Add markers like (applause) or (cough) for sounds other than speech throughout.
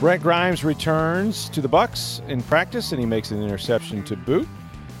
Brent Grimes returns to the Bucks in practice, and he makes an interception to boot.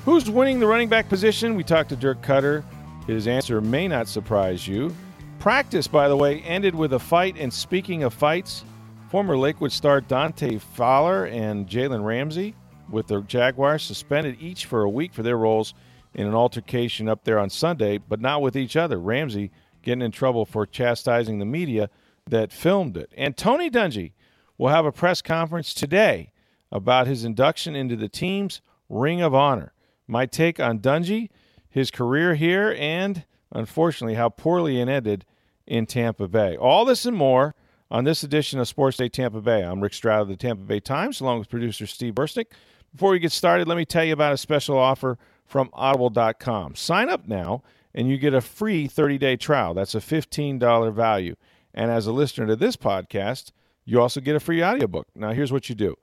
Who's winning the running back position? We talked to Dirk Koetter. His answer may not surprise you. Practice, by the way, ended with a fight. And speaking of fights, former Lakewood star Dante Fowler and Jalen Ramsey with the Jaguars suspended each for a week for their roles in an altercation up there on Sunday, but not with each other. Ramsey getting in trouble for chastising the media that filmed it. And Tony Dungy will have a press conference today about his induction into the team's Ring of Honor. My take on Dungy, his career here, and unfortunately how poorly it ended in Tampa Bay. All this and more on this edition of Sports Day Tampa Bay. I'm Rick Stroud of the Tampa Bay Times, along with producer Steve Bursnick. Before we get started, let me tell you about a special offer from Audible.com. Sign up now, and you get a free 30 day trial. That's a $15 value. And as a listener to this podcast, you also get a free audiobook. Now, here's what you do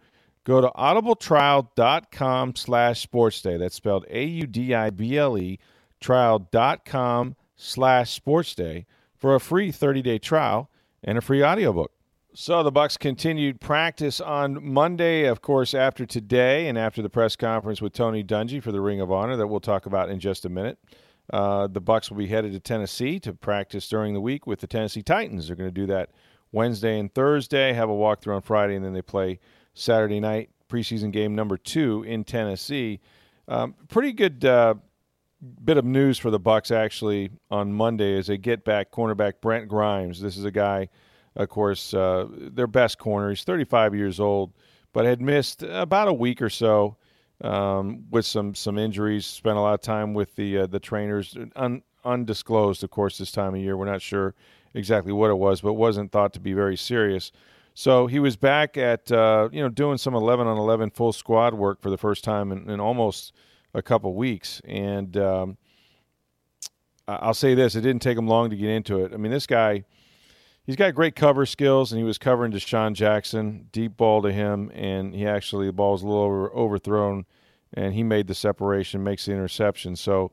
go to audibletrial.com slash sportsday. That's spelled A U D I B L E, trial.com slash sportsday for a free 30-day trial and a free audiobook. So the Bucks continued practice on Monday, of course, after today and after the press conference with Tony Dungy for the Ring of Honor that we'll talk about in just a minute. Uh, the Bucks will be headed to Tennessee to practice during the week with the Tennessee Titans. They're going to do that Wednesday and Thursday, have a walkthrough on Friday, and then they play Saturday night preseason game number two in Tennessee. Um, pretty good uh, bit of news for the Bucks actually on Monday as they get back cornerback Brent Grimes. This is a guy, of course, uh, their best corner. He's 35 years old, but had missed about a week or so um, with some some injuries. Spent a lot of time with the uh, the trainers, Un- undisclosed, of course, this time of year. We're not sure exactly what it was, but wasn't thought to be very serious. So he was back at uh, you know doing some 11 on 11 full squad work for the first time in, in almost a couple weeks. And um, I'll say this: it didn't take him long to get into it. I mean, this guy, he's got great cover skills, and he was covering DeSean Jackson, deep ball to him, and he actually the ball was a little over, overthrown, and he made the separation, makes the interception. So.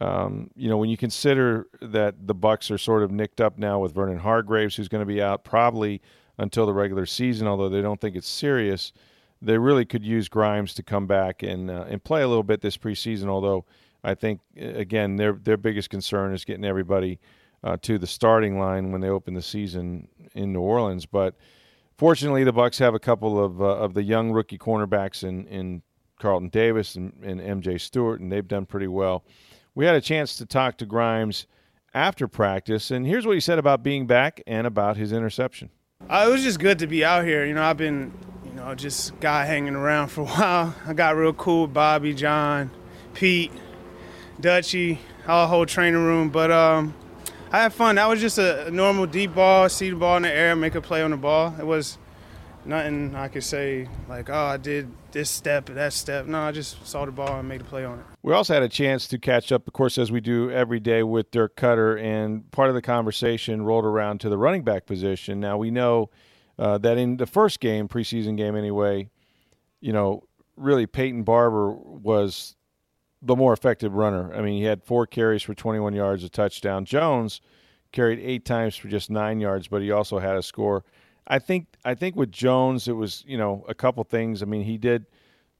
Um, you know, when you consider that the Bucks are sort of nicked up now with Vernon Hargreaves, who's going to be out probably until the regular season, although they don't think it's serious they really could use Grimes to come back and uh, and play a little bit this preseason. Although I think again their their biggest concern is getting everybody uh, to the starting line when they open the season in New Orleans. But fortunately, the Bucks have a couple of uh, of the young rookie cornerbacks in in Carlton Davis and, and MJ Stewart, and they've done pretty well. We had a chance to talk to Grimes after practice, and here's what he said about being back and about his interception. Uh, it was just good to be out here. You know, I've been you know, just guy hanging around for a (laughs) while. I got real cool with Bobby, John, Pete, Dutchy, our whole training room. But um, I had fun. That was just a, normal deep ball, see the ball in the air, make a play on the ball. It was nothing I could say like, oh, I did this step, that step. No, I just saw the ball and made a play on it. We also had a chance to catch up, of course, as we do every day with Dirk Koetter, and part of the conversation rolled around to the running back position. Now we know – uh, that in the first game, preseason game anyway, you know, really Peyton Barber was the more effective runner. I mean, he had four carries for 21 yards, a touchdown. Jones carried eight times for just nine yards, but he also had a score. I think I think with Jones, it was you know a couple things. I mean, he did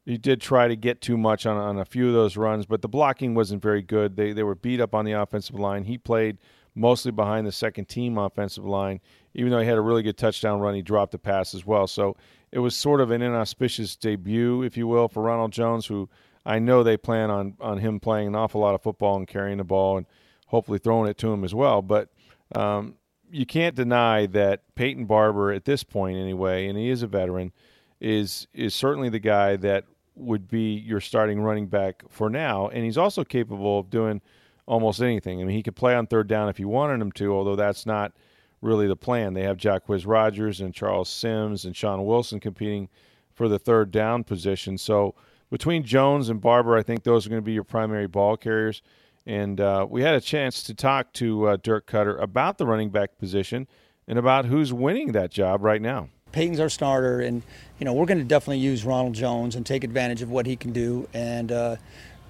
he did try to get too much on on a few of those runs, but the blocking wasn't very good. They they were beat up on the offensive line. He played mostly behind the second team offensive line. Even though he had a really good touchdown run, he dropped the pass as well. So it was sort of an inauspicious debut, if you will, for Ronald Jones, who I know they plan on on him playing an awful lot of football and carrying the ball and hopefully throwing it to him as well. But um, you can't deny that Peyton Barber, at this point anyway, and he is a veteran, is is certainly the guy that would be your starting running back for now, and he's also capable of doing almost anything. I mean, he could play on third down if you wanted him to, although that's not really the plan. They have Jacquizz Rodgers and Charles Sims and Shaun Wilson competing for the third down position. So between Jones and Barber, I think those are going to be your primary ball carriers. And uh, we had a chance to talk to uh, Dirk Koetter about the running back position and about who's winning that job right now. Peyton's our starter, and you know we're going to definitely use Ronald Jones and take advantage of what he can do. And uh,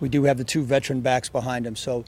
we do have the two veteran backs behind him. So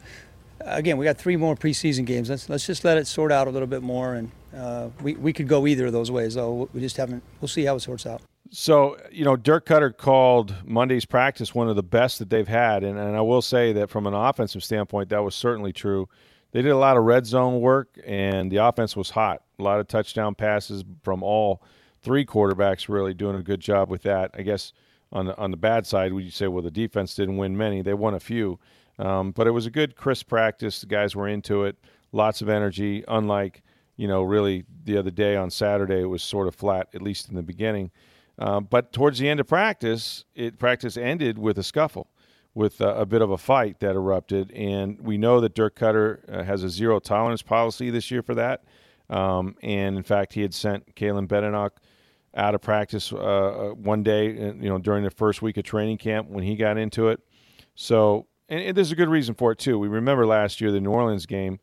again, we got three more preseason games. Let's let's just let it sort out a little bit more, and uh, we we could go either of those ways. Though we just haven't. We'll see how it sorts out. So you know, Dirk Koetter called Monday's practice one of the best that they've had, and, and I will say that from an offensive standpoint, that was certainly true. They did a lot of red zone work, and the offense was hot. A lot of touchdown passes from all three quarterbacks, really doing a good job with that. I guess on the on the bad side, would you say, well, the defense didn't win many; they won a few. Um, but it was a good, crisp practice. The guys were into it, lots of energy. Unlike you know, really the other day on Saturday, it was sort of flat, at least in the beginning. Uh, but towards the end of practice, it practice ended with a scuffle, with a, a bit of a fight that erupted, and we know that Dirk Koetter uh, has a zero tolerance policy this year for that. Um, and in fact, he had sent Caleb Benenoch out of practice uh, uh one day, uh, you know, during the first week of training camp when he got into it. So and, and there's a good reason for it too. We remember last year the New Orleans game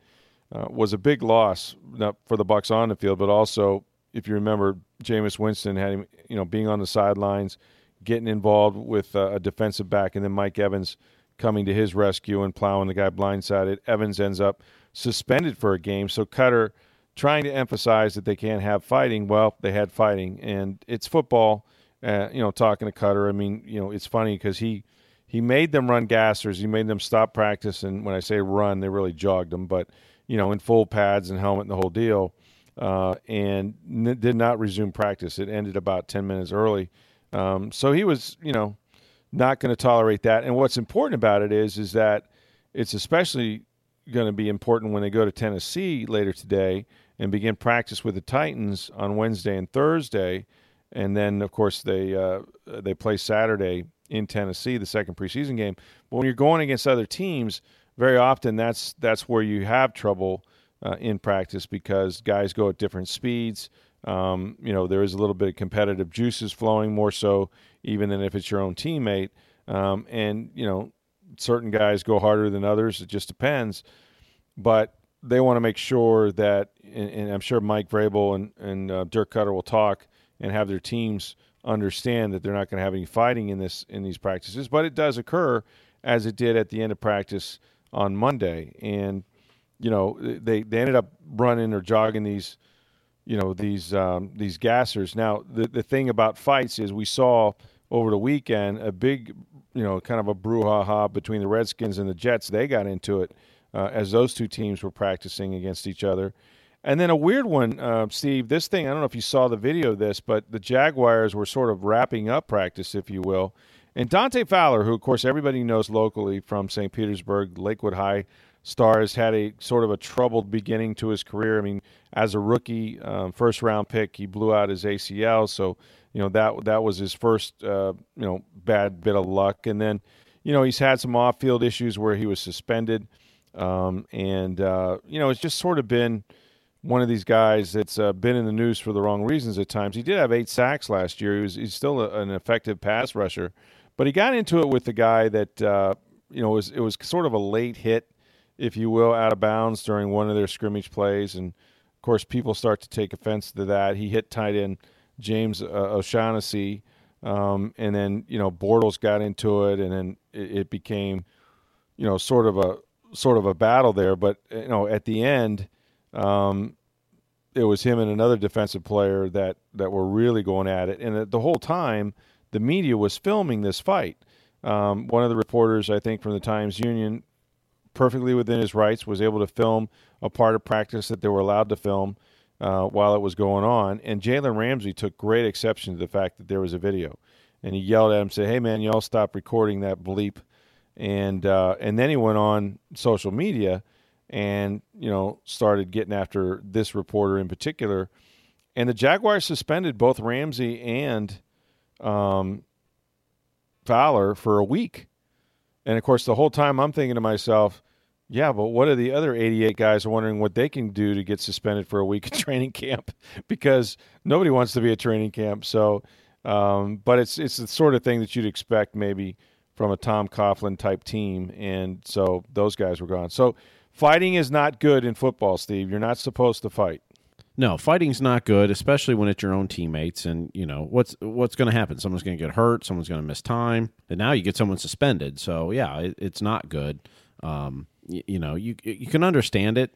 uh, was a big loss, not for the Bucks on the field, but also if you remember, Jameis Winston had him, you know, being on the sidelines, getting involved with uh, a defensive back, and then Mike Evans coming to his rescue and plowing the guy blindsided. Evans ends up suspended for a game. So Koetter trying to emphasize that they can't have fighting. Well, they had fighting, and it's football. Uh, you know, talking to Koetter, I mean, you know, it's funny because he he made them run gassers. He made them stop practice, and when I say run, they really jogged them, but you know, in full pads and helmet and the whole deal, uh, and n- did not resume practice. It ended about ten minutes early, um, so he was, you know, not going to tolerate that. And what's important about it is, is that it's especially going to be important when they go to Tennessee later today and begin practice with the Titans on Wednesday and Thursday, and then of course they uh, they play Saturday in Tennessee, the second preseason game. But when you're going against other teams, very often that's that's where you have trouble uh, in practice because guys go at different speeds. Um, you know, there is a little bit of competitive juices flowing more so even than if it's your own teammate. Um, and you know, certain guys go harder than others. It just depends. But they want to make sure that, and, and I'm sure Mike Vrabel and, and uh, Dirk Koetter will talk and have their teams understand that they're not going to have any fighting in this in these practices, but it does occur as it did at the end of practice on Monday, and you know they they ended up running or jogging these you know these um, these gassers. Now the the thing about fights is we saw over the weekend a big you know kind of a brouhaha between the Redskins and the Jets. They got into it uh, as those two teams were practicing against each other. And then a weird one, uh, Steve. This thing, I don't know if you saw the video of this, but the Jaguars were sort of wrapping up practice, if you will. And Dante Fowler, who, of course, everybody knows locally from St. Petersburg, Lakewood High Stars, had a sort of a troubled beginning to his career. I mean, as a rookie, um, first round pick, he blew out his ACL. So, you know, that, that was his first, uh, you know, bad bit of luck. And then, you know, he's had some off field issues where he was suspended. Um, and, uh, you know, it's just sort of been one of these guys that's uh, been in the news for the wrong reasons at times. He did have eight sacks last year. He was, he's still a, an effective pass rusher, but he got into it with the guy that uh, you know was it was sort of a late hit, if you will, out of bounds during one of their scrimmage plays, and of course people start to take offense to that. He hit tight end James uh, O'Shaughnessy, um, and then you know Bortles got into it, and then it, it became you know sort of a sort of a battle there. But you know at the end um, it was him and another defensive player that, that were really going at it. And the whole time, the media was filming this fight. Um, one of the reporters, I think, from the Times Union, perfectly within his rights, was able to film a part of practice that they were allowed to film uh, while it was going on. And Jalen Ramsey took great exception to the fact that there was a video. And he yelled at him, said, "Hey man, y'all stop recording that bleep." And uh, and then he went on social media and you know started getting after this reporter in particular. And the Jaguars suspended both Ramsey and um, Fowler for a week. And of course, the whole time I'm thinking to myself, Yeah, but what are the other 88 guys wondering what they can do to get suspended for a week of (laughs) training camp because nobody wants to be at training camp. So, um, but it's it's the sort of thing that you'd expect maybe from a Tom Coughlin type team, and so those guys were gone. So, fighting is not good in football, Steve. You're not supposed to fight. No, fighting's not good, especially when it's your own teammates. And you know what's what's going to happen? Someone's going to get hurt. Someone's going to miss time, and now you get someone suspended. So yeah, it, it's not good. Um, you, you know, you you can understand it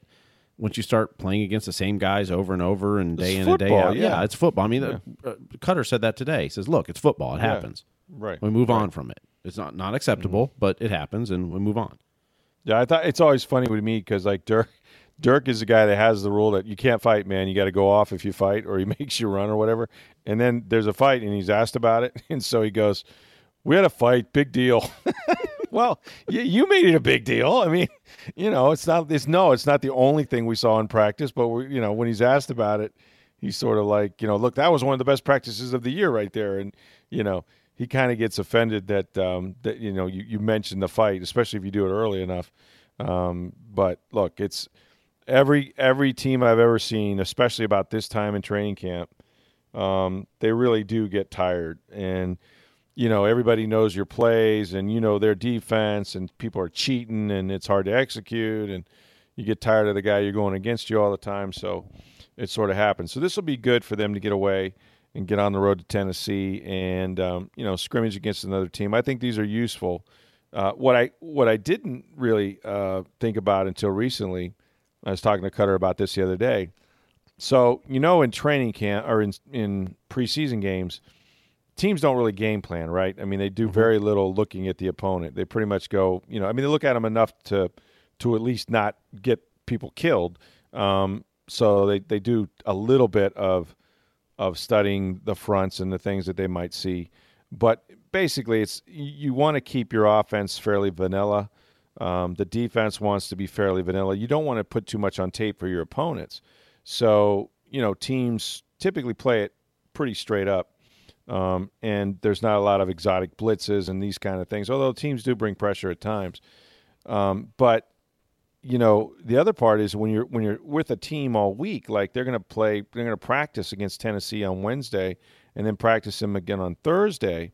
once you start playing against the same guys over and over and day It's in and day out. yeah. it's football. I mean, uh, uh, Koetter said that today. He says, "Look, it's football. It Yeah. happens. Right. We move Right. on from it. It's not not acceptable, but it happens, and we move on." Yeah, I thought it's always funny with me because like Dirk, Dirk is the guy that has the rule that you can't fight, man. You got to go off if you fight, or he (laughs) makes you run or whatever. And then there's a fight, and he's asked about it, (laughs) and so he goes, "We had a fight, big deal." (laughs) well, you, you made it a big deal. I mean, (laughs) you know, it's not. It's no, it's not the only thing we saw in practice, but we, you know, when he's asked about it, he's sort of like, you know, look, that was one of the best practices of the year right there, and you know. He kind of gets offended that um, that you know you, you mentioned the fight, especially if you do it early enough. Um, but look, it's every every team I've ever seen, especially about this time in training camp, um, they really do get tired, and you know everybody knows your plays, and you know their defense, and people are cheating, and it's hard to execute, and you get tired of the guy you're going against you all the time, so it sort of happens. So this will be good for them to get away and get on the road to Tennessee, and um, you know scrimmage against another team. I think these are useful. Uh, what I what I didn't really uh, think about until recently, I was talking to Koetter about this the other day. So you know, in training camp or in in preseason games, teams don't really game plan, right? I mean, they do very little looking at the opponent. They pretty much go, you know, I mean, they look at them enough to to at least not get people killed. Um, so they they do a little bit of of studying the fronts and the things that they might see. But basically, it's you want to keep your offense fairly vanilla. Um, the defense wants to be fairly vanilla. You don't want to put too much on tape for your opponents. So you know, teams typically play it pretty straight up, um, and there's not a lot of exotic blitzes and these kind of things. Although teams do bring pressure at times, um, but you know the other part is when you're when you're with a team all week like they're going to play they're going to practice against tennessee on wednesday and then practice them again on thursday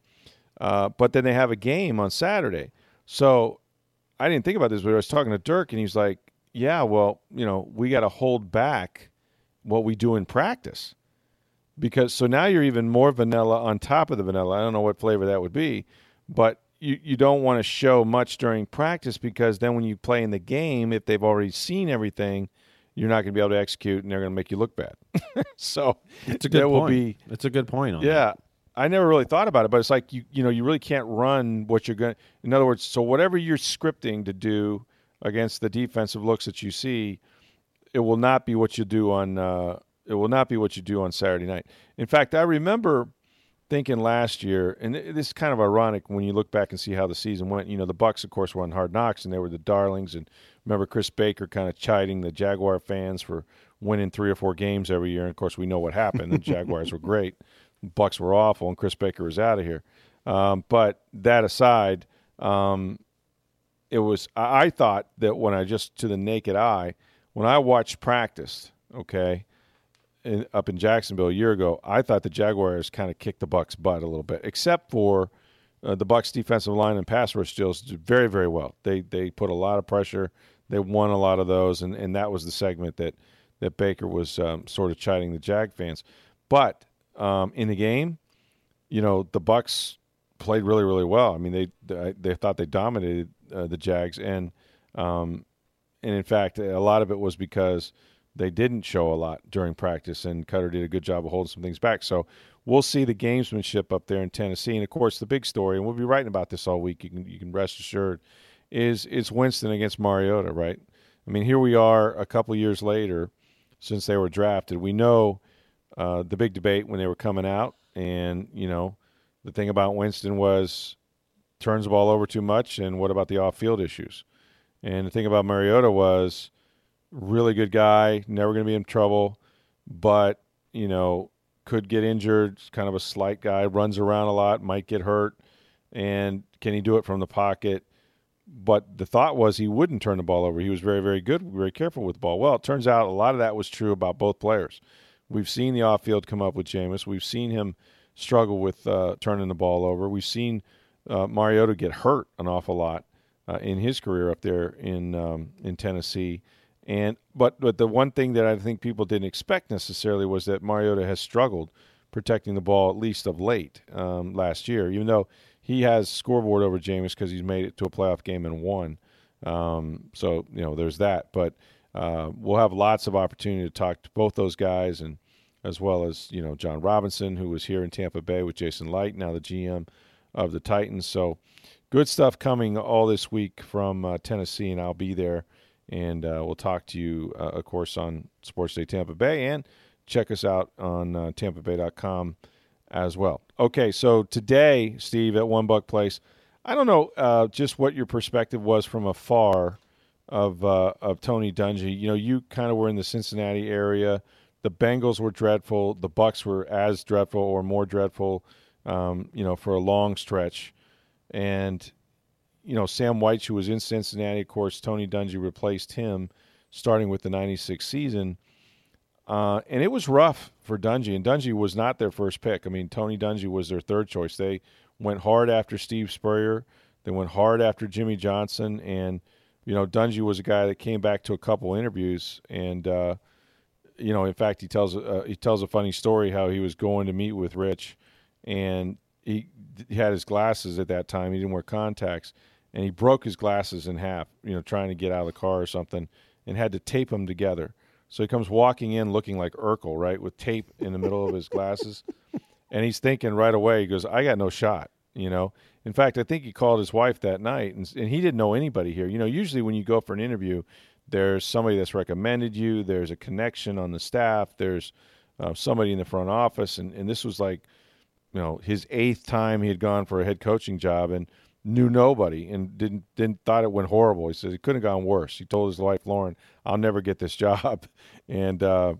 uh, but then they have a game on saturday so i didn't think about this but i was talking to dirk and he's like yeah well you know we got to hold back what we do in practice because so now you're even more vanilla on top of the vanilla i don't know what flavor that would be but you, you don't want to show much during practice because then when you play in the game, if they've already seen everything, you're not going to be able to execute and they're going to make you look bad. (laughs) so It's a good point. will be it's a good point on that. yeah. I never really thought about it, but it's like you you know you really can't run what you're going. In other words, so whatever you're scripting to do against the defensive looks that you see, it will not be what you do on. Uh, it will not be what you do on Saturday night. In fact, I remember thinking last year, and this is kind of ironic when you look back and see how the season went. You know, the Bucks, of course, were on Hard Knocks, and they were the darlings. And remember Chris Baker kind of chiding the Jaguar fans for winning three or four games every year. And of course, we know what happened. The (laughs) Jaguars were great, Bucks were awful, and Chris Baker was out of here. Um, but that aside, um, it was. I, I thought that when I just to the naked eye, when I watched practice, okay, in, up in Jacksonville a year ago, I thought the Jaguars kind of kicked the Bucks' butt a little bit, except for uh, the Bucks' defensive line and pass rush deals did very, very well. They they put a lot of pressure. They won a lot of those, and, and that was the segment that that Baker was um, sort of chiding the Jag fans. But um, in the game, you know, the Bucks played really, really well. I mean, they they, they thought they dominated uh, the Jags, and um, and in fact, a lot of it was because they didn't show a lot during practice, and Koetter did a good job of holding some things back. So we'll see the gamesmanship up there in Tennessee, and of course, the big story, and we'll be writing about this all week. You can you can rest assured, is it's Winston against Mariota, right? I mean, here we are a couple years later since they were drafted. We know uh, the big debate when they were coming out, and you know the thing about Winston was turns the ball over too much, and what about the off-field issues? And the thing about Mariota was really good guy, never going to be in trouble, but you know could get injured. Kind of a slight guy, runs around a lot, might get hurt, and can he do it from the pocket? but the thought was he wouldn't turn the ball over. He was very, very good, very careful with the ball. Well, it turns out a lot of that was true about both players. We've seen the off field come up with Jameis. We've seen him struggle with uh, turning the ball over. We've seen uh, Mariota get hurt an awful lot uh, in his career up there in um, in Tennessee. And but but the one thing that I think people didn't expect necessarily was that Mariota has struggled protecting the ball at least of late um, last year, even though he has scoreboard over Jameis because he's made it to a playoff game and won. Um, so you know there's that, but uh, we'll have lots of opportunity to talk to both those guys and as well as you know Jon Robinson, who was here in Tampa Bay with Jason Licht, now the GM of the Titans. So good stuff coming all this week from uh, Tennessee, and I'll be there. And uh, we'll talk to you, uh, of course, on Sports Day Tampa Bay, and check us out on uh, TampaBay.com as well. Okay, so today, Steve, at One Buc Place, I don't know uh, just what your perspective was from afar of uh, of Tony Dungy. You know, you kind of were in the Cincinnati area. The Bengals were dreadful. The Bucks were as dreadful or more dreadful. Um, you know, for a long stretch, and you know Sam Wyche, who was in Cincinnati, of course, Tony Dungy replaced him, starting with the '96 season. Uh, and it was rough for Dungy, and Dungy was not their first pick. I mean, Tony Dungy was their third choice. They went hard after Steve Spurrier. They went hard after Jimmy Johnson, and you know, Dungy was a guy that came back to a couple interviews, and uh, you know, in fact, he tells uh, he tells a funny story how he was going to meet with Rich, and he, he had his glasses at that time. He didn't wear contacts, and he broke his glasses in half. You know, trying to get out of the car or something, and had to tape them together. So he comes walking in looking like Urkel, right, with tape in the middle of his glasses. (laughs) And he's thinking right away, he goes, I got no shot, you know. In fact, I think he called his wife that night, and, and he didn't know anybody here. You know, usually when you go for an interview, there's somebody that's recommended you, there's a connection on the staff, there's uh, somebody in the front office. And, and this was like, you know, his eighth time he had gone for a head coaching job and knew nobody and didn't didn't thought it went horrible. He says it couldn't have gone worse. He told his wife Lauren, "I'll never get this (laughs) job," and uh,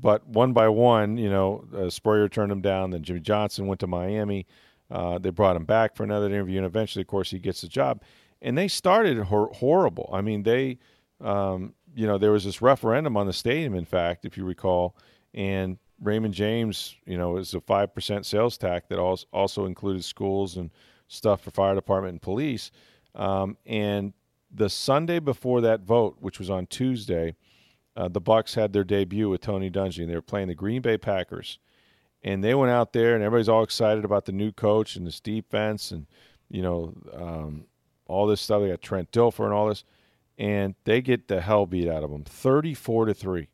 but one by one, you know, uh, Spurrier turned him down. Then Jimmy Johnson went to Miami. Uh, they brought him back for another interview, and eventually, of course, he gets the job. And they started hor- horrible. I mean, they, um, you know, there was this referendum on the stadium, in fact, if you recall, and Raymond James, you know, is a five percent sales tax that also included schools and stuff for fire department and police. Um, and the Sunday before that vote, which was on Tuesday, uh, the Bucks had their debut with Tony Dungy, and they were playing the Green Bay Packers. And they went out there, and everybody's all excited about the new coach and this defense, and you know um, all this stuff. They got Trent Dilfer and all this, and they get the hell beat out of them, thirty-four to three.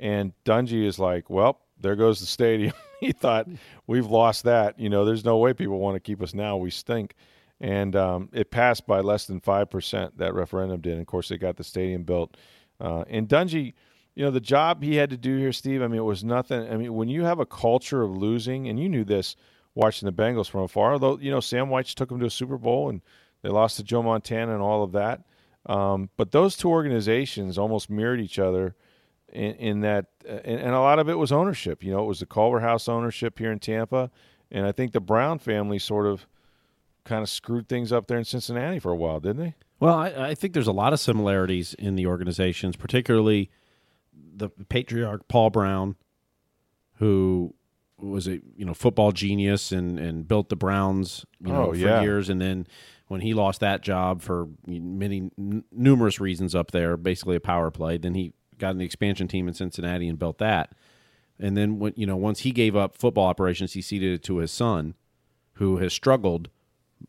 And Dungy is like, "Well, there goes the stadium." (laughs) (laughs) he thought we've lost that. You know, there's no way people want to keep us now. We stink. And um, it passed by less than five percent. That referendum did. And of course, they got the stadium built. Uh, and Dungy, you know, the job he had to do here, Steve. I mean, it was nothing. I mean, when you have a culture of losing, and you knew this watching the Bengals from afar. Although you know, Sam Wyche took them to a Super Bowl, and they lost to Joe Montana and all of that. Um, but those two organizations almost mirrored each other in, in that, uh, and, and, a lot of it was ownership. You know, it was the Culverhouse ownership here in Tampa, and I think the Brown family sort of kind of screwed things up there in Cincinnati for a while, didn't they? Well, I, I think there's a lot of similarities in the organizations, particularly the patriarch Paul Brown, who was a you know football genius and and built the Browns you know oh, for yeah. years, and then when he lost that job for many n- numerous reasons up there, basically a power play, then he got the expansion team in Cincinnati and built that. And then when you know once he gave up football operations, he ceded it to his son, who has struggled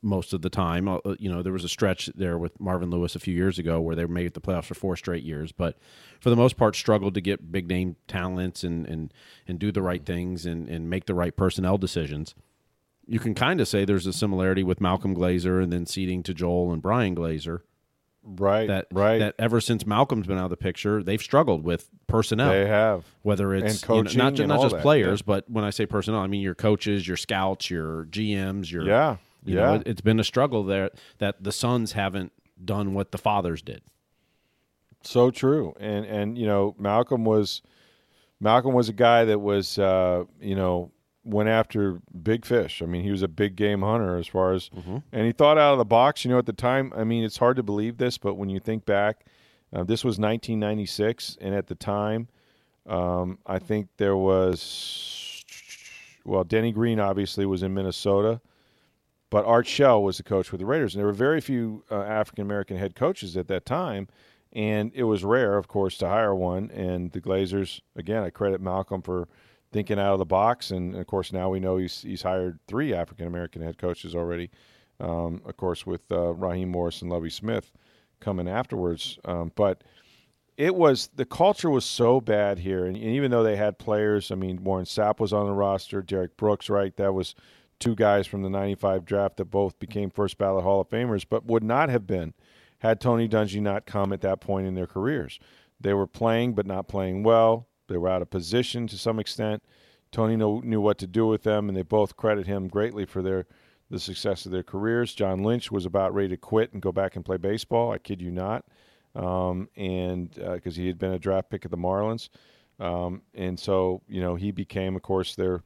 most of the time. Uh, you know, there was a stretch there with Marvin Lewis a few years ago where they made the playoffs for four straight years, but for the most part, struggled to get big name talents and and and do the right things and and make the right personnel decisions. You can kind of say there's a similarity with Malcolm Glazer and then ceding to Joel and Bryan Glazer Right. That right. That ever since Malcolm's been out of the picture, they've struggled with personnel. They have. Whether it's and coaching, you know, not, just, not just that. players, yeah. but when I say personnel, I mean your coaches, your scouts, your GMs, your yeah, you yeah. Know, it, it's been a struggle there that the sons haven't done what the fathers did. So true, and and you know Malcolm was Malcolm was a guy that was uh, you know went after big fish. I mean, he was a big game hunter as far as, mm-hmm. and he thought out of the box. You know, at the time, I mean, it's hard to believe this, but when you think back, uh, this was 1996, and at the time, um, I think there was, well, Denny Green obviously was in Minnesota, but Art Shell was the coach with the Raiders, and there were very few uh, African American head coaches at that time and it was rare, of course, to hire one. And the Glazers, again, I credit Malcolm for thinking out of the box. And of course, now we know he's he's hired three African American head coaches already. Um, of course, with uh, Raheem Morris and Lovie Smith coming afterwards. Um, but it was the culture was so bad here, and, and, even though they had players, I mean, Warren Sapp was on the roster, Derrick Brooks, right? That was two guys from the '95 draft that both became first ballot Hall of Famers, but would not have been had Tony Dungy not come at that point in their careers. They were playing, but not playing well. They were out of position to some extent. Tony knew, what to do with them, and they both credit him greatly for their the success of their careers. John Lynch was about ready to quit and go back and play baseball. I kid you not, um, and because uh, he had been a draft pick of the Marlins, um, and so you know he became, of course, their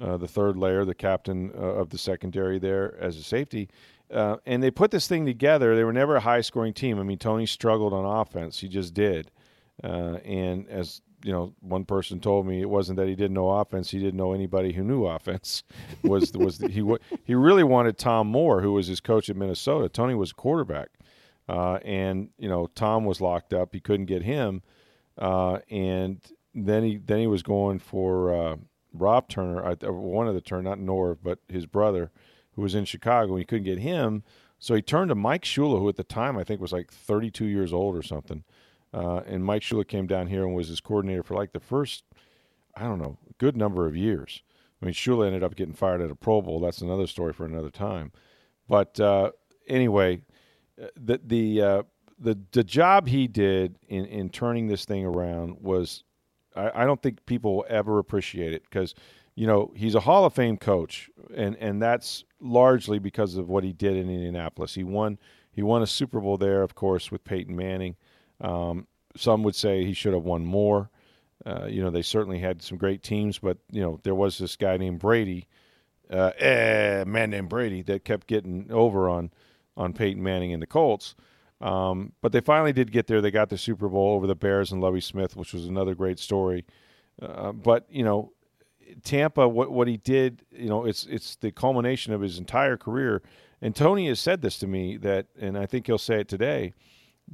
uh, the third layer, the captain uh, of the secondary there as a safety. Uh, and they put this thing together. They were never a high scoring team. I mean, Tony struggled on offense. He just did. Uh, and as you know, one person told me it wasn't that he didn't know offense; he didn't know anybody who knew offense. (laughs) was was the, he he really wanted Tom Moore, who was his coach at Minnesota. Tony was quarterback, uh, and you know Tom was locked up. He couldn't get him, uh, and then he then he was going for uh, Ron Turner, one of the Turner, not Norv, but his brother who was in Chicago. He couldn't get him, so he turned to Mike Shula, who at the time I think was like 32 years old or something. Uh, and Mike Shula came down here and was his coordinator for like the first, I don't know, good number of years. I mean, Shula ended up getting fired at a Pro Bowl. That's another story for another time. But uh, anyway, uh, the the, uh, the the job he did in in turning this thing around was, I, I don't think people will ever appreciate it because you know, he's a Hall of Fame coach, and and that's largely because of what he did in Indianapolis. He won he won a Super Bowl there, of course, with Peyton Manning. Um, some would say he should have won more. Uh, you know, they certainly had some great teams, but you know, there was this guy named Brady, uh, eh, man named Brady, that kept getting over on on Peyton Manning and the Colts. Um, but they finally did get there. They got the Super Bowl over the Bears and Lovie Smith, which was another great story. Uh, but you know, Tampa, what what he did, you know, it's it's the culmination of his entire career. And Tony has said this to me that, and I think he'll say it today,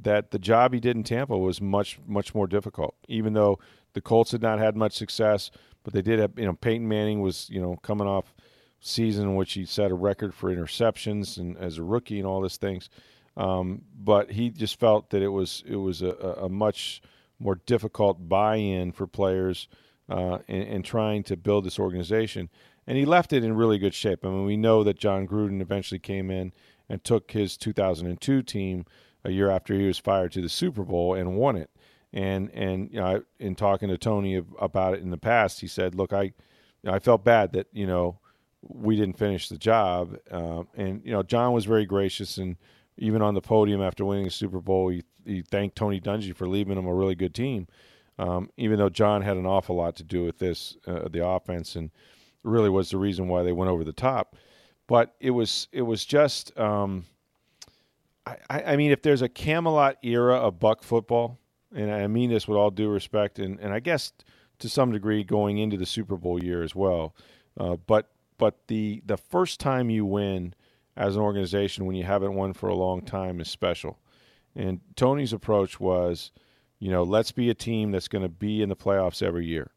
that the job he did in Tampa was much much more difficult. Even though the Colts had not had much success, but they did have, you know, Peyton Manning was, you know, coming off season in which he set a record for interceptions and as a rookie and all these things. Um, but he just felt that it was it was a, a much more difficult buy-in for players uh, and, trying to build this organization. And he left it in really good shape. I mean, we know that Jon Gruden eventually came in and took his 2002 team a year after he was fired to the Super Bowl and won it. And and you know, in talking to Tony about it in the past, he said, "Look, I I felt bad that you know we didn't finish the job." Uh, and you know, John was very gracious, and even on the podium after winning the Super Bowl, he, he thanked Tony Dungy for leaving him a really good team um, even though John had an awful lot to do with this, uh, the offense, and really was the reason why they went over the top. But it was it was just, um, I, I mean, if there's a Camelot era of Buck football, and I mean this with all due respect, and, and I guess to some degree going into the Super Bowl year as well, uh, but but the the first time you win as an organization when you haven't won for a long time is special. And Tony's approach was you know, let's be a team that's going to be in the playoffs every year.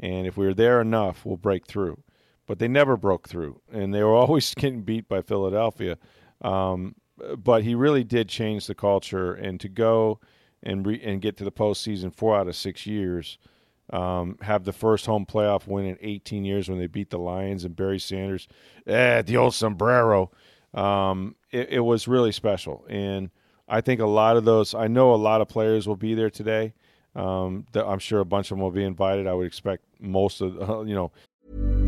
And if we're there enough, we'll break through. But they never broke through, and they were (laughs) always getting beat by Philadelphia. Um, but he really did change the culture, and to go and re- and get to the postseason four out of six years, um, have the first home playoff win in 18 years when they beat the Lions and Barry Sanders, eh, the old sombrero. Um, it, it was really special, and I think a lot of those. I know a lot of players will be there today. Um, I'm sure a bunch of them will be invited. I would expect most of (laughs) you know.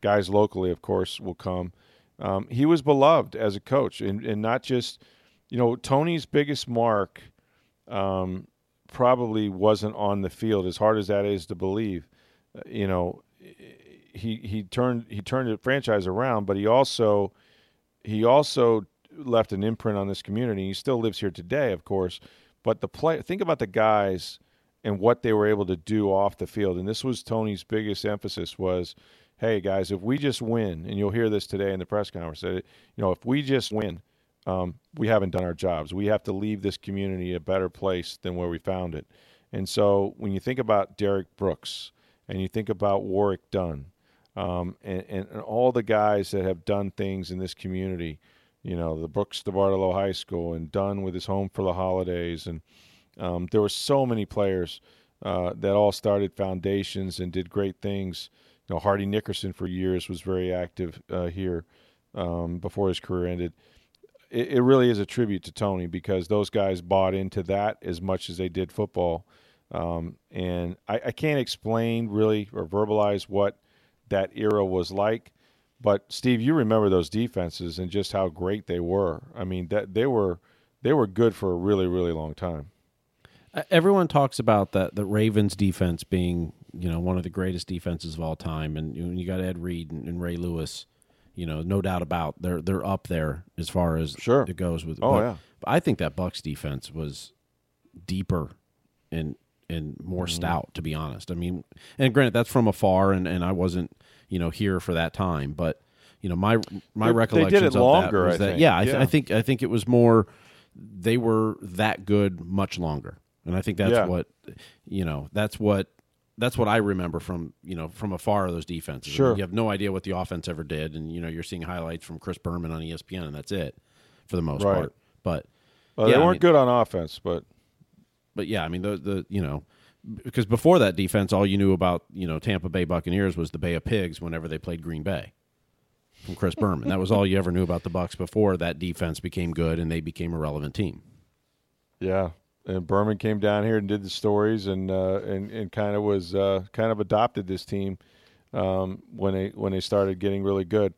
Guys locally, of course, will come. Um, he was beloved as a coach, and, and not just, you know, Tony's biggest mark um, probably wasn't on the field, as hard as that is to believe. Uh, you know, he he turned he turned the franchise around, but he also he also left an imprint on this community. He still lives here today, of course. But the play, think about the guys and what they were able to do off the field. And this was Tony's biggest emphasis was, hey guys, if we just win, and you'll hear this today in the press conference, that you know if we just win, um, we haven't done our jobs. We have to leave this community a better place than where we found it. And so when you think about Derrick Brooks and you think about Warrick Dunn um, and, and, and all the guys that have done things in this community, you know, the Brooks DeBartolo High School and Dunn with his home for the holidays. And um, there were so many players uh, that all started foundations and did great things. You know, Hardy Nickerson for years was very active uh, here um, before his career ended. It, it, really is a tribute to Tony because those guys bought into that as much as they did football. Um, and I, I can't explain really or verbalize what that era was like. But Steve, you remember those defenses and just how great they were. I mean, that they were they were good for a really really long time. Everyone talks about that the Ravens defense being you know one of the greatest defenses of all time, and you, you got Ed Reed and, and, Ray Lewis. You know, no doubt about they're they're up there as far as sure. it goes with. Oh but, yeah, but I think that Bucks defense was deeper and and more mm-hmm. stout. To be honest, I mean, and granted that's from afar, and and I wasn't you know here for that time, but you know my my recollection it longer, that was I that think. yeah, I, yeah. I think I think it was more they were that good much longer, and I think that's Yeah. what you know that's what that's what I remember from you know from afar of those defenses. I Sure. mean, you have no idea what the offense ever did, and you know you're seeing highlights from Chris Berman on ESPN, and that's it for the most Right. part. But well, yeah, they weren't mean- good on offense, but but yeah, I mean the the you know because before that defense, all you knew about you know Tampa Bay Buccaneers was the Bay of Pigs whenever they played Green Bay from Chris (laughs) Berman. that was all you ever knew about the Bucks before that defense became good and they became a relevant team. Yeah, and Berman came down here and did the stories and uh, and and kind of was uh, kind of adopted this team um, when they when they started getting really good.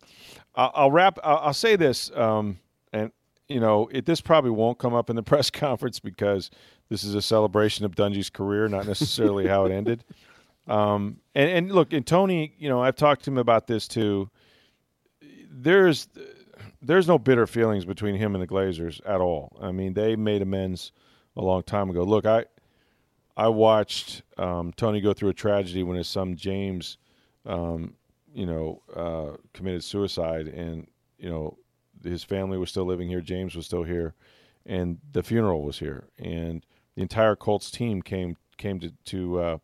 I'll, I'll wrap. I'll, I'll say this, um, and you know, it this probably won't come up in the (laughs) press conference because this is a celebration of Dungy's career, not necessarily how it ended. Um, and, and look, and Tony, you know, I've talked to him about this too. There's there's no bitter feelings between him and the Glazers at all. I mean, they made amends a long time ago. Look, I I watched um, Tony go through a tragedy when his son James, um, you know, uh, committed suicide, and you know, his family was still living here. James was still here, and the funeral was here, and the entire Colts team came came to to uh,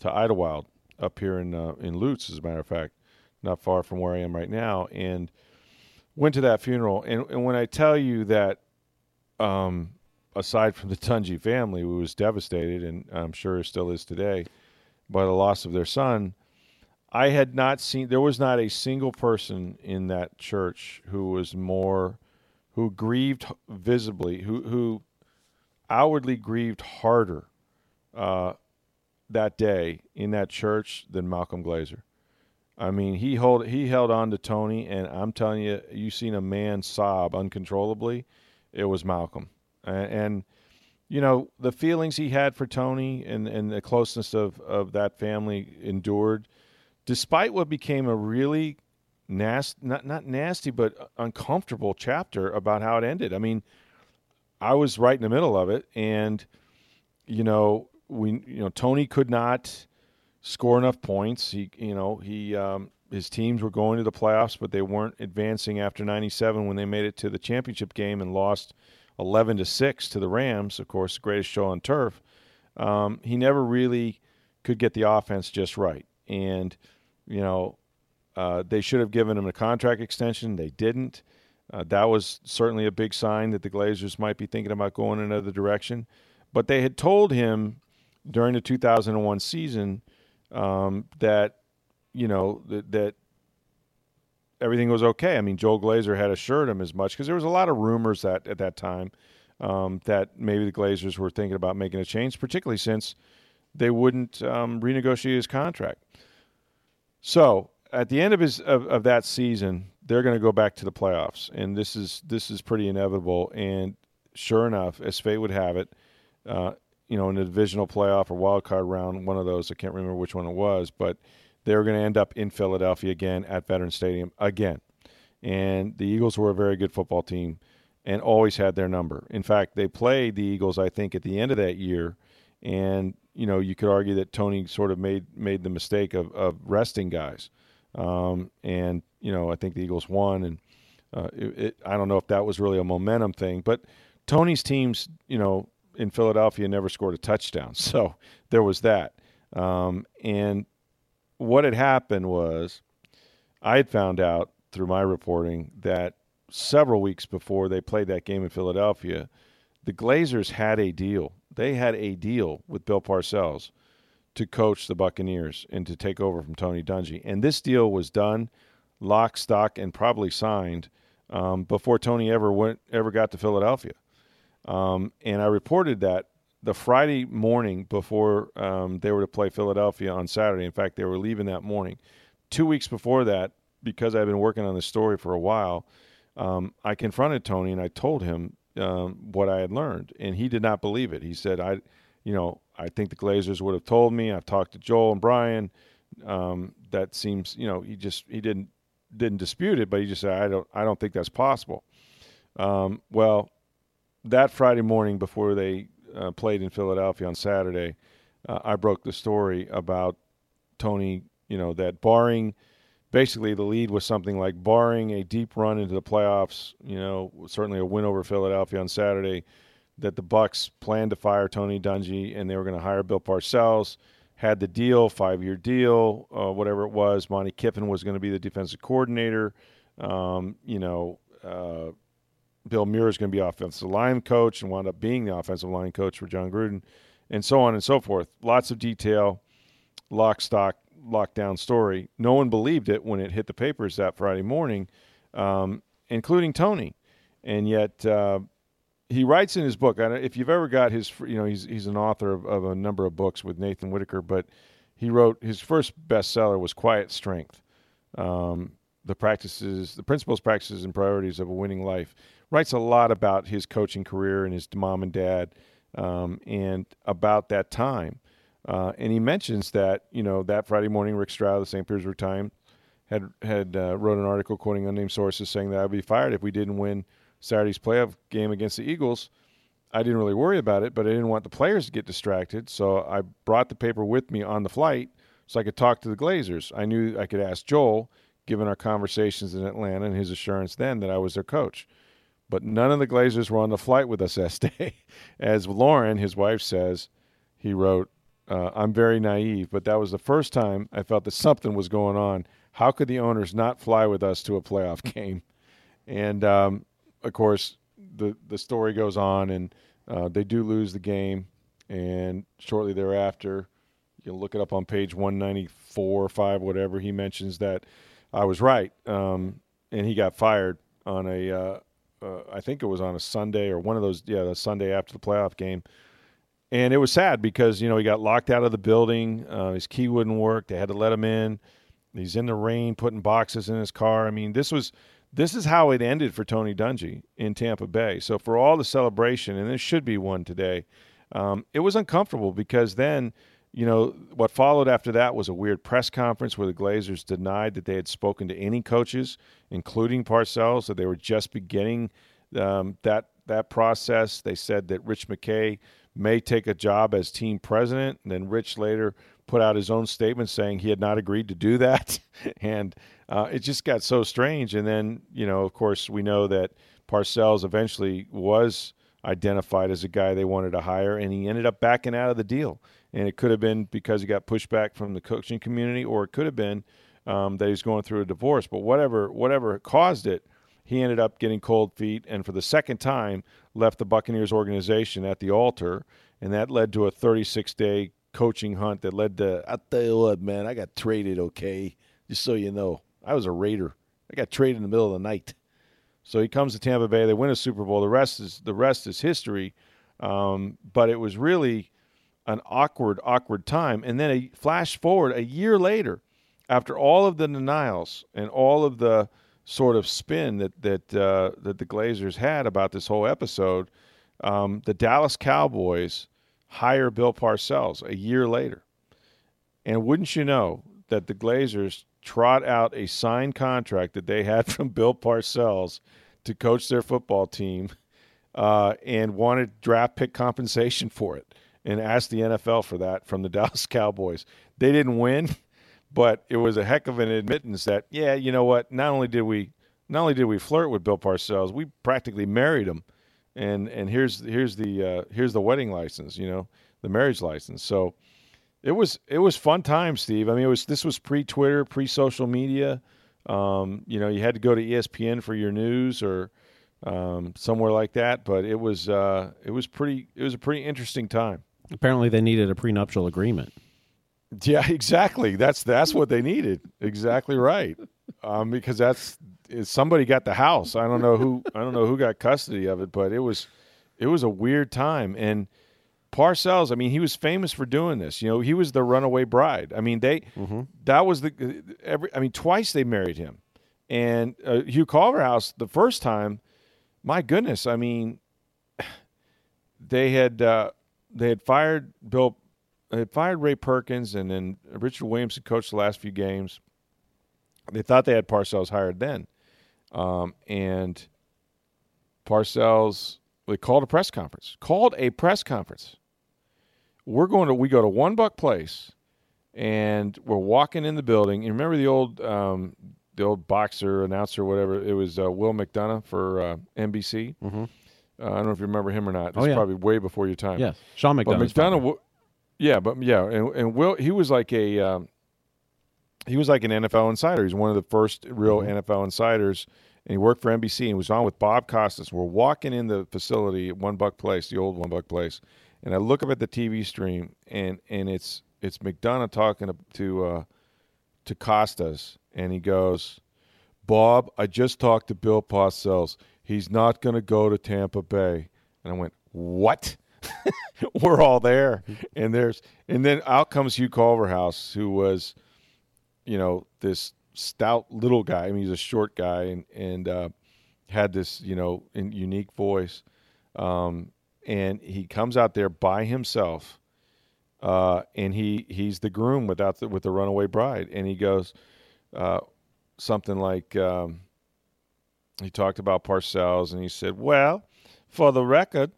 to Idlewild up here in uh, in Lutz, as a matter of fact, not far from where I am right now, and went to that funeral. And, and when I tell you that, um, aside from the Dungy family, who was devastated, and I'm sure still is today, by the loss of their son, I had not seen. There was not a single person in that church who was more, who grieved visibly, who who outwardly grieved harder uh, that day in that church than Malcolm Glazer. I mean, he hold he held on to Tony, and I'm telling you, you seen a man sob uncontrollably. It was Malcolm, and, and you know the feelings he had for Tony and and the closeness of of that family endured, despite what became a really nasty, not not nasty, but uncomfortable chapter about how it ended. I mean, I was right in the middle of it, and you know we you know Tony could not score enough points. He, you know, he um, his teams were going to the playoffs, but they weren't advancing after '97 when they made it to the championship game and lost 11 to six to the Rams. Of course, the greatest show on turf. Um, he never really could get the offense just right, and you know uh, they should have given him a contract extension. They didn't. Uh, that was certainly a big sign that the Glazers might be thinking about going another direction. But they had told him during the 2001 season um, that you know that everything was okay. I mean, Joel Glazer had assured him as much because there was a lot of rumors that at that time um, that maybe the Glazers were thinking about making a change, particularly since they wouldn't um, renegotiate his contract. So at the end of his of, of that season, they're going to go back to the playoffs, and this is this is pretty inevitable. And sure enough, as fate would have it, uh, you know, in the divisional playoff or wild card round, one of those, I can't remember which one it was, but they were going to end up in Philadelphia again at Veterans Stadium again. And the Eagles were a very good football team and always had their number. In fact, they played the Eagles, I think, at the end of that year, and you know, you could argue that Tony sort of made made the mistake of, of resting guys, um, and you know, I think the Eagles won, and uh, it, it, I don't know if that was really a momentum thing, but Tony's teams, you know, in Philadelphia never scored a touchdown, (laughs) so there was that, um, and what had happened was I had found out through my reporting that several weeks before they played that game in Philadelphia, the Glazers had a deal. They had a deal with Bill Parcells to coach the Buccaneers and to take over from Tony Dungy. And this deal was done, lock, stock, and probably signed um, before Tony ever went ever got to Philadelphia. Um, and I reported that the Friday morning before um, they were to play Philadelphia on Saturday. In fact, they were leaving that morning. Two weeks before that, because I've been working on this story for a while, um, I confronted Tony and I told him um, what I had learned, and he did not believe it. He said, "I, you know, I think the Glazers would have told me. I've talked to Joel and Bryan. Um, that seems, you know, he just he didn't didn't dispute it, but he just said, I don't I don't think that's possible." Um, well, that Friday morning before they uh, played in Philadelphia on Saturday, uh, I broke the story about Tony. You know that barring basically the lead was something like barring a deep run into the playoffs. You know, certainly a win over Philadelphia on Saturday. That the Bucs planned to fire Tony Dungy and they were going to hire Bill Parcells. Had the deal, five-year deal, uh, whatever it was. Monte Kiffin was going to be the defensive coordinator. Um, you know, uh, Bill Muir is going to be offensive line coach and wound up being the offensive line coach for Jon Gruden, and so on and so forth. Lots of detail, lock, stock, lockdown story. No one believed it when it hit the papers that Friday morning, um, including Tony. And yet, uh, he writes in his book. if you've ever got his, you know, he's he's an author of, of a number of books with Nathan Whitaker, but he wrote his first bestseller was Quiet Strength. Um, the practices, the principles, practices, and priorities of a winning life writes a lot about his coaching career and his mom and dad, um, and about that time. Uh, and he mentions that you know that Friday morning, Rick Stroud of the St. Petersburg Times had had uh, wrote an article quoting unnamed sources saying that I'd be fired if we didn't win Saturday's playoff game against the Eagles. I didn't really worry about it, but I didn't want the players to get distracted, so I brought the paper with me on the flight so I could talk to the Glazers. I knew I could ask Joel, given our conversations in Atlanta and his assurance then that I was their coach. But none of the Glazers were on the flight with us (laughs) that day. As Lauren, his wife, says, he wrote, uh, I'm very naive, but that was the first time I felt that something was going on. How could the owners not fly with us to a playoff (laughs) game? And um, of course, the the story goes on, and uh, they do lose the game. And shortly thereafter, you can look it up on page 194 or 5, whatever. He mentions that I was right, um, and he got fired on a uh, uh, I think it was on a Sunday or one of those, yeah, the Sunday after the playoff game. And it was sad because, you know, he got locked out of the building. Uh, his key wouldn't work. They had to let him in. He's in the rain putting boxes in his car. I mean, this was this is how it ended for Tony Dungy in Tampa Bay. So for all the celebration, and there should be one today, um, it was uncomfortable because then – you know, what followed after that was a weird press conference where the Glazers denied that they had spoken to any coaches, including Parcells, that they were just beginning um, that that process. They said that Rich McKay may take a job as team president, and then Rich later put out his own statement saying he had not agreed to do that, (laughs) and uh, it just got so strange. And then, you know, of course, we know that Parcells eventually was identified as a guy they wanted to hire, and he ended up backing out of the deal. And it could have been because he got pushback from the coaching community, or it could have been um, that he's going through a divorce. But whatever whatever caused it, he ended up getting cold feet, and for the second time left the Buccaneers organization at the altar, and that led to a 36 day coaching hunt that led to. I tell you what, man, I got traded. Okay, just so you know, I was a Raider. I got traded in the middle of the night. So he comes to Tampa Bay. They win a Super Bowl. The rest is the rest is history. Um, but it was really an awkward, awkward time. And then a flash forward a year later, after all of the denials and all of the sort of spin that that uh, that the Glazers had about this whole episode, um, the Dallas Cowboys hire Bill Parcells a year later. And wouldn't you know that the Glazers trot out a signed contract that they had (laughs) from Bill Parcells to coach their football team uh, and wanted draft pick compensation for it and asked the NFL for that from the (laughs) Dallas Cowboys. They didn't win, but it was a heck of an admittance that, yeah, you know what? Not only did we not only did we flirt with Bill Parcells, we practically married him. And and here's here's the uh, here's the wedding license, you know, the marriage license. So it was it was fun time, Steve. I mean, it was this was pre Twitter, pre social media. Um, you know, you had to go to ESPN for your news or um, somewhere like that. But it was uh, it was pretty it was a pretty interesting time. Apparently, they needed a prenuptial agreement. Yeah, (laughs) exactly. That's that's what they needed. Exactly right. Um, because that's somebody got the house. I don't know who I don't know who got custody of it, but it was it was a weird time and Parcells, I mean, he was famous for doing this. You know, he was the runaway bride. I mean, they mm-hmm. that was the every. I mean, twice they married him, and uh, Hugh Culverhouse the first time. My goodness, I mean, (sighs) they had uh, they had fired Bill, they had fired Ray Perkins, and then Richard Williamson coached the last few games. They thought they had Parcells hired then, um, and Parcells they called a press conference. Called a press conference we're going to we go to One Buc Place, and we're walking in the building. You remember the old um, the old boxer announcer, whatever it was, uh, Will McDonough for uh, NBC. Mm-hmm. Uh, I don't know if you remember him or not. This oh, yeah. probably way before your time. Yes, Sean McDonough. But McDonough, yeah, but yeah, and, and Will he was like a um, he was like an NFL insider. He's one of the first real mm-hmm. NFL insiders, and he worked for NBC and was on with Bob Costas. We're walking in the facility at One Buc Place, the old One Buc Place, and I look up at the TV stream, and and it's it's McDonough talking to to, uh, to Costas, and he goes, "Bob, I just talked to Bill Parcells. He's not going to go to Tampa Bay." And I went, "What?" (laughs) We're all there, and there's and then out comes Hugh Culverhouse, who was, you know, this stout little guy. I mean, he's a short guy, and and uh, had this you know unique voice. Um, and he comes out there by himself, uh, and he he's the groom without the, with the runaway bride, and he goes uh, something like um, he talked about Parcells, and he said, "Well, for the record,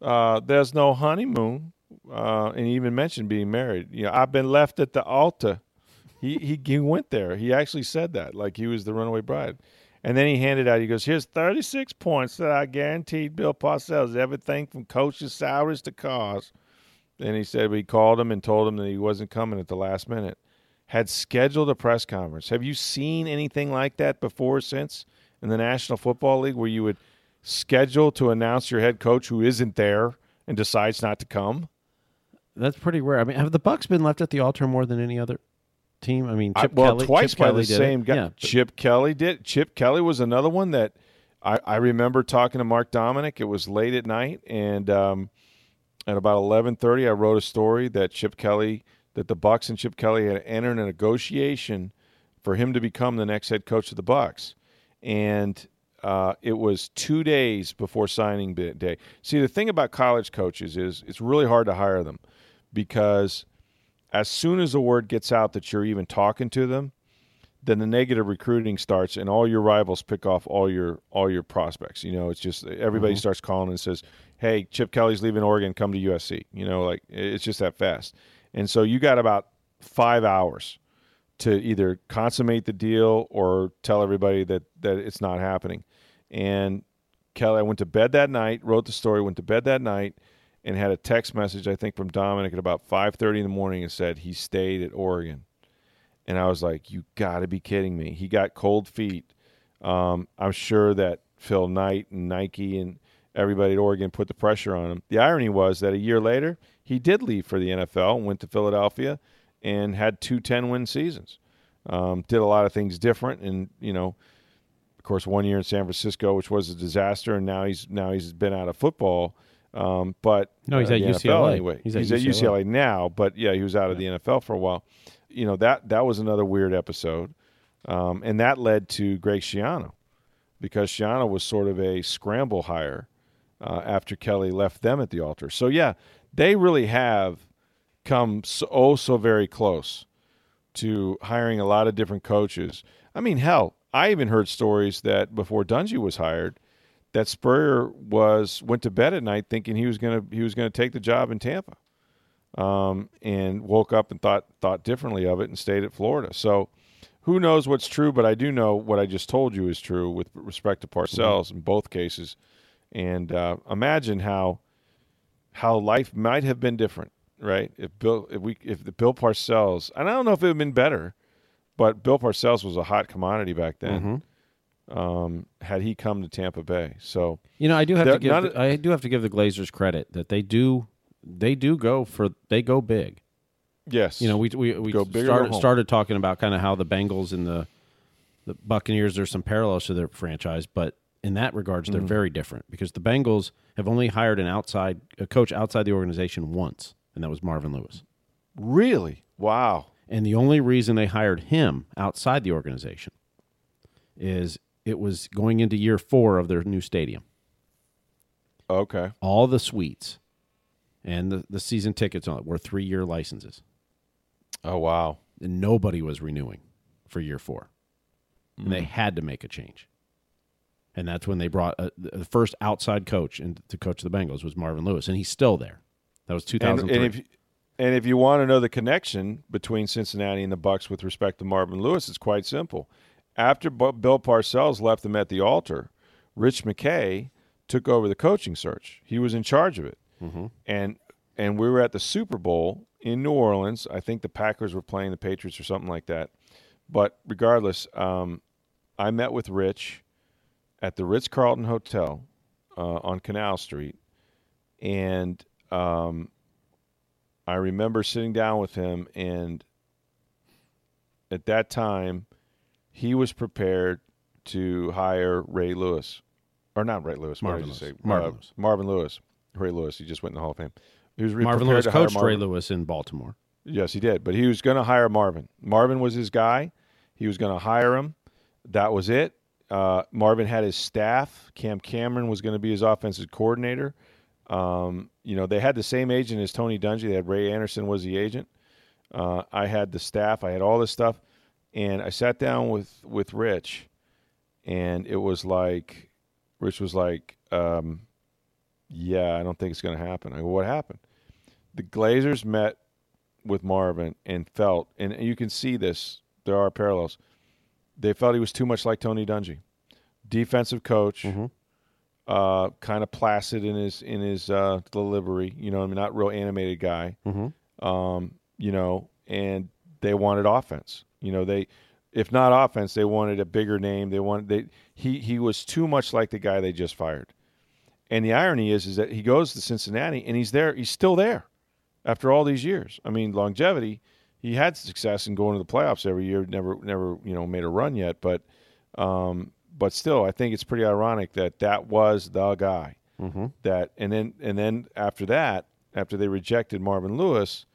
uh, there's no honeymoon." Uh, and he even mentioned being married. You know, I've been left at the altar. He, he he went there. He actually said that, like he was the runaway bride. And then he handed out, he goes, Here's 36 points that I guaranteed Bill Parcells, everything from coaches' salaries to cars. And he said we called him and told him that he wasn't coming at the last minute. Had scheduled a press conference. Have you seen anything like that before since in the National Football League where you would schedule to announce your head coach who isn't there and decides not to come? That's pretty rare. I mean, have the Bucs been left at the altar more than any other team? I mean, Chip I, well, Kelly, twice Chip by Kelly the same it. guy. Yeah, Chip Kelly did. Chip Kelly was another one that I, I remember talking to Mark Dominik. It was late at night, and um, at about eleven thirty, I wrote a story that Chip Kelly, that the Bucs and Chip Kelly had entered a negotiation for him to become the next head coach of the Bucs, and uh, it was two days before signing day. See, the thing about college coaches is it's really hard to hire them because as soon as the word gets out that you're even talking to them, then the negative recruiting starts and all your rivals pick off all your all your prospects. You know, it's just everybody mm-hmm. starts calling and says, "Hey, Chip Kelly's leaving Oregon, come to USC." You know, like it's just that fast. And so you got about 5 hours to either consummate the deal or tell everybody that that it's not happening. And Kelly. I went to bed that night, wrote the story, went to bed that night, and had a text message I think from Dominik at about five thirty in the morning and said he stayed at Oregon, and I was like, "You got to be kidding me!" He got cold feet. Um, I'm sure that Phil Knight and Nike and everybody at Oregon put the pressure on him. The irony was that a year later he did leave for the NFL and went to Philadelphia and had two 10 win seasons. Um, did a lot of things different, and you know, of course, one year in San Francisco, which was a disaster, and now he's now he's been out of football. Um, but No, he's uh, at UCLA. NFL anyway. He's He's, at at, UCLA. UCLA now, but yeah, he was out of the NFL for a while. You know that that was another weird episode, um, and that led to Greg Schiano because Schiano was sort of a scramble hire uh, after Kelly left them at the altar. So yeah, they really have come so, oh so very close to hiring a lot of different coaches. I mean, hell, I even heard stories that before Dungy was hired, that Spurrier was went to bed at night thinking he was gonna he was gonna take the job in Tampa, um, and woke up and thought thought differently of it and stayed at Florida. So. Who knows what's true, but I do know what I just told you is true with respect to Parcells in both cases. And uh, imagine how how life might have been different, right? If Bill, if we, if the Bill Parcells, and I don't know if it would have been better, but Bill Parcells was a hot commodity back then. Um, had he come to Tampa Bay, so You know, I do have to give the, I do have to give the Glazers credit that they do they do go for they go big. yes, You know, we we, we Go big or go started, started talking about kind of how the Bengals and the the Buccaneers there's some parallels to their franchise, but in that regards Mm-hmm. they're very different because the Bengals have only hired an outside a coach outside the organization once, and that was Marvin Lewis. really, wow, And the only reason they hired him outside the organization is it was going into year 4 of their new stadium. okay, all the suites and the, the season tickets on it were three year licenses. oh wow, And nobody was renewing for year four. And Mm. they had to make a change. And that's when they brought uh, the first outside coach in, to coach the Bengals was Marvin Lewis, and he's still there. That was and, 2003. and if and if you want to know the connection between Cincinnati and the Bucs with respect to Marvin Lewis, it's quite simple. After Bu- Bill Parcells left them at the altar, Rich McKay took over the coaching search. He was in charge of it, and and we were at the Super Bowl in New Orleans. I think the Packers were playing the Patriots or something like that. But regardless, um, I met with Rich at the Ritz Carlton Hotel uh, on Canal Street, and um, I remember sitting down with him, and at that time, he was prepared to hire Ray Lewis, or not Ray Lewis. Marvin what did you Lewis. say? Marvin Uh, Lewis. Marvin Lewis. Ray Lewis. He just went in the Hall of Fame. He was Marvin Lewis coached Ray Lewis in Baltimore. Yes, he did. But he was going to hire Marvin. Marvin was his guy. He was going to hire him. That was it. Uh, Marvin had his staff. Cam Cameron was going to be his offensive coordinator. Um, you know, they had the same agent as Tony Dungy. They had Ray Anderson was the agent. Uh, I had the staff. I had all this stuff, and I sat down with with Rich, and it was like, Rich was like, um, "Yeah, I don't think it's going to happen." I go, "What happened?" The Glazers met with Marvin and felt, and you can see this. There are parallels. They felt he was too much like Tony Dungy, defensive coach, uh, kind of placid in his in his uh, delivery. You know, I mean, not real animated guy. Um, you know, and they wanted offense. You know, they if not offense, they wanted a bigger name. They wanted they he he was too much like the guy they just fired. And the irony is is that he goes to Cincinnati and he's there. He's still there after all these years. I mean, longevity. He had success in going to the playoffs every year. Never, never, you know, made a run yet. But, um, but still, I think it's pretty ironic that that was the guy. Mm-hmm. That and then and then after that, after they rejected Marvin Lewis,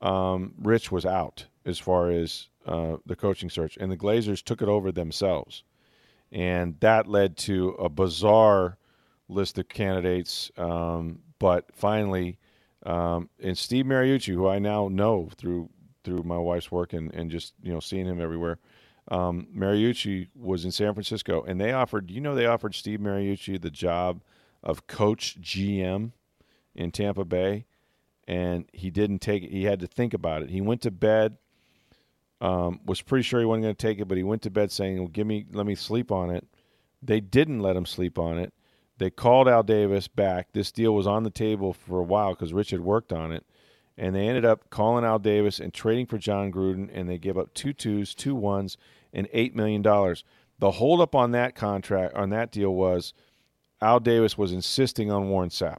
um, Rich was out as far as uh, the coaching search, and the Glazers took it over themselves, and that led to a bizarre list of candidates. Um, but finally, um, and Steve Mariucci, who I now know through through my wife's work and, and just you know seeing him everywhere, um, Mariucci was in San Francisco, and they offered. You know, they offered Steve Mariucci the job of coach GM in Tampa Bay, and he didn't take it. He had to think about it. He went to bed. Um, was pretty sure he wasn't going to take it, but he went to bed saying, well, "Give me, let me sleep on it." They didn't let him sleep on it. They called Al Davis back. This deal was on the table for a while because Rich had worked on it. And they ended up calling Al Davis and trading for Jon Gruden, and they gave up two twos, two ones, and $8 million. The holdup on that contract, on that deal, was Al Davis was insisting on Warren Sapp.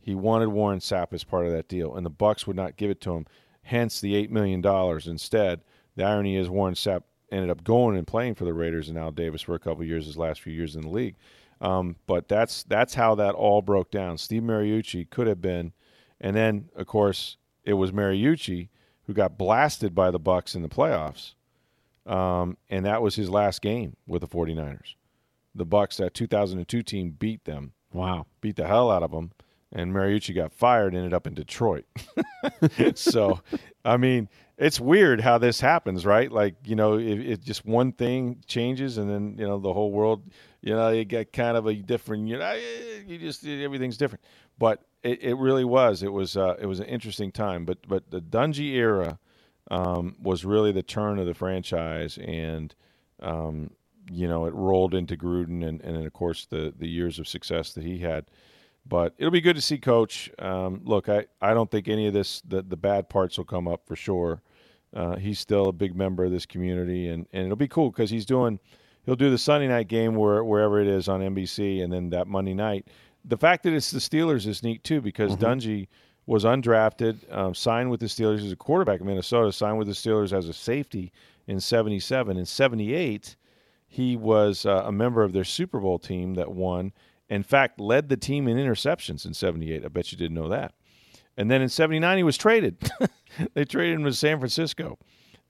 He wanted Warren Sapp as part of that deal, and the Bucs would not give it to him. Hence the $8 million instead. The irony is Warren Sapp ended up going and playing for the Raiders and Al Davis for a couple years, his last few years in the league. Um, but that's that's how that all broke down. Steve Mariucci could have been, and then of course it was Mariucci who got blasted by the Bucs in the playoffs, um, and that was his last game with the 49ers. The Bucs, that 2002 team, beat them. Wow, beat the hell out of them, and Mariucci got fired, ended up in Detroit. (laughs) so, I mean, it's weird how this happens, right? Like you know, it, it, just one thing changes, and then you know the whole world you know, you get kind of a different. You know, you just everything's different. But it, it really was. It was uh, it was an interesting time. But but the Dungy era um, was really the turn of the franchise, and um, you know it rolled into Gruden, and and of course the the years of success that he had. But it'll be good to see Coach. Um, look, I, I don't think any of this the, the bad parts will come up for sure. Uh, he's still a big member of this community, and, and it'll be cool because he's doing – he'll do the Sunday night game where, wherever it is on NBC, and then that Monday night. The fact that it's the Steelers is neat too because mm-hmm. Dungy was undrafted, um, signed with the Steelers as a quarterback in Minnesota, signed with the Steelers as a safety in '77. In '78, he was uh, a member of their Super Bowl team that won. In fact, led the team in interceptions in '78. I bet you didn't know that. And then in '79, he was traded. (laughs) they traded him to San Francisco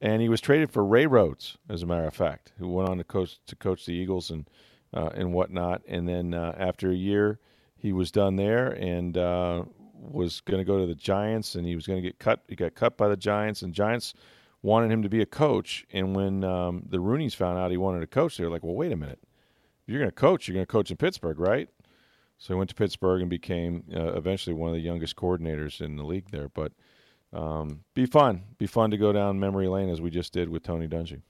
and he was traded for Ray Rhodes, as a matter of fact, who went on to coach to coach the Eagles and uh, and whatnot. And then uh, after a year, he was done there and uh, was going to go to the Giants, and he was going to get cut. He got cut by the Giants, and Giants wanted him to be a coach. And when um, the Rooneys found out he wanted to coach, they were like, "Well, wait a minute, if you're going to coach, you're going to coach in Pittsburgh, right?" So he went to Pittsburgh and became uh, eventually one of the youngest coordinators in the league there, but um, be fun. Be fun to go down memory lane as we just did with Tony Dungy.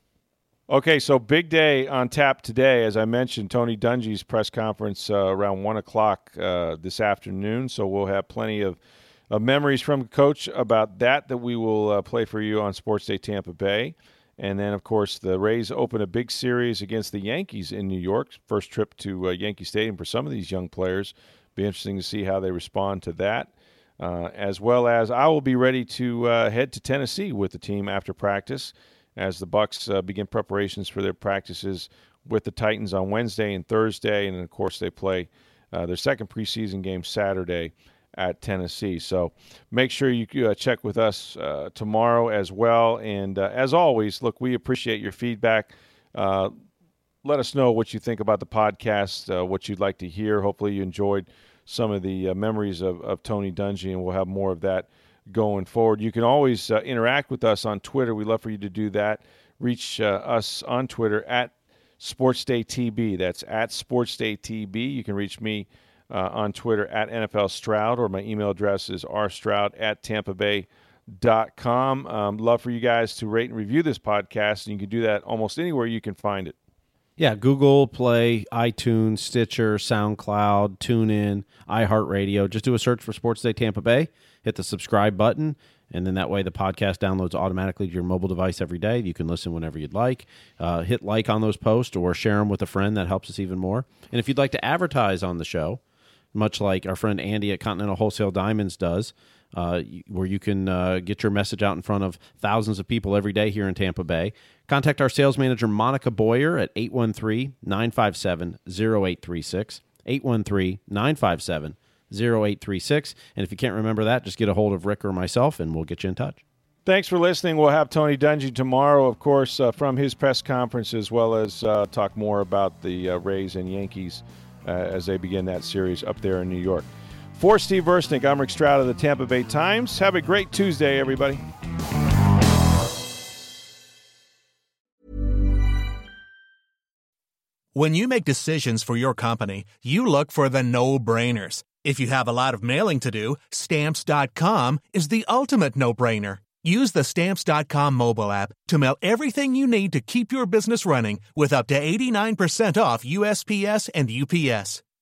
Okay, so big day on tap today. As I mentioned, Tony Dungy's press conference uh, around 1 o'clock uh, this afternoon. So we'll have plenty of, of memories from Coach about that that we will uh, play for you on Sports Day Tampa Bay. And then, of course, the Rays open a big series against the Yankees in New York. First trip to uh, Yankee Stadium for some of these young players. Be interesting to see how they respond to that uh, as well as I will be ready to uh, head to Tennessee with the team after practice as the Bucs uh, begin preparations for their practices with the Titans on Wednesday and Thursday, and of course they play uh, their second preseason game Saturday at Tennessee. So make sure you uh, check with us uh, tomorrow as well. And as always, look, we appreciate your feedback let us know what you think about the podcast, uh, what you'd like to hear. Hopefully, you enjoyed some of the uh, memories of, of Tony Dungy, and we'll have more of that going forward. You can always uh, interact with us on Twitter. We'd love for you to do that. Reach uh, us on Twitter at SportsDayTB. That's at SportsDayTB. You can reach me uh, on Twitter at NFL Stroud, or my email address is rstroud at tampa bay dot com. Um, love for you guys to rate and review this podcast, and you can do that almost anywhere you can find it. Yeah, Google Play, iTunes, Stitcher, SoundCloud, TuneIn, iHeartRadio. Just do a search for Sports Day Tampa Bay. Hit the subscribe button, and then that way the podcast downloads automatically to your mobile device every day. You can listen whenever you'd like. Uh, hit like on those posts or share them with a friend. That helps us even more. And if you'd like to advertise on the show, much like our friend Andy at Continental Wholesale Diamonds does, uh, where you can uh, get your message out in front of thousands of people every day here in Tampa Bay. Contact our sales manager, Monica Boyer, at 813 957 0836. 813 957 0836. And if you can't remember that, just get a hold of Rick or myself and we'll get you in touch. Thanks for listening. We'll have Tony Dungy tomorrow, of course, uh, from his press conference, as well as uh, talk more about the uh, Rays and Yankees uh, as they begin that series up there in New York. For Steve Versnick, I'm Rick Stroud of the Tampa Bay Times. Have a great Tuesday, everybody. When you make decisions for your company, you look for the no brainers. If you have a lot of mailing to do, stamps.com is the ultimate no brainer. Use the stamps.com mobile app to mail everything you need to keep your business running with up to 89% off USPS and UPS.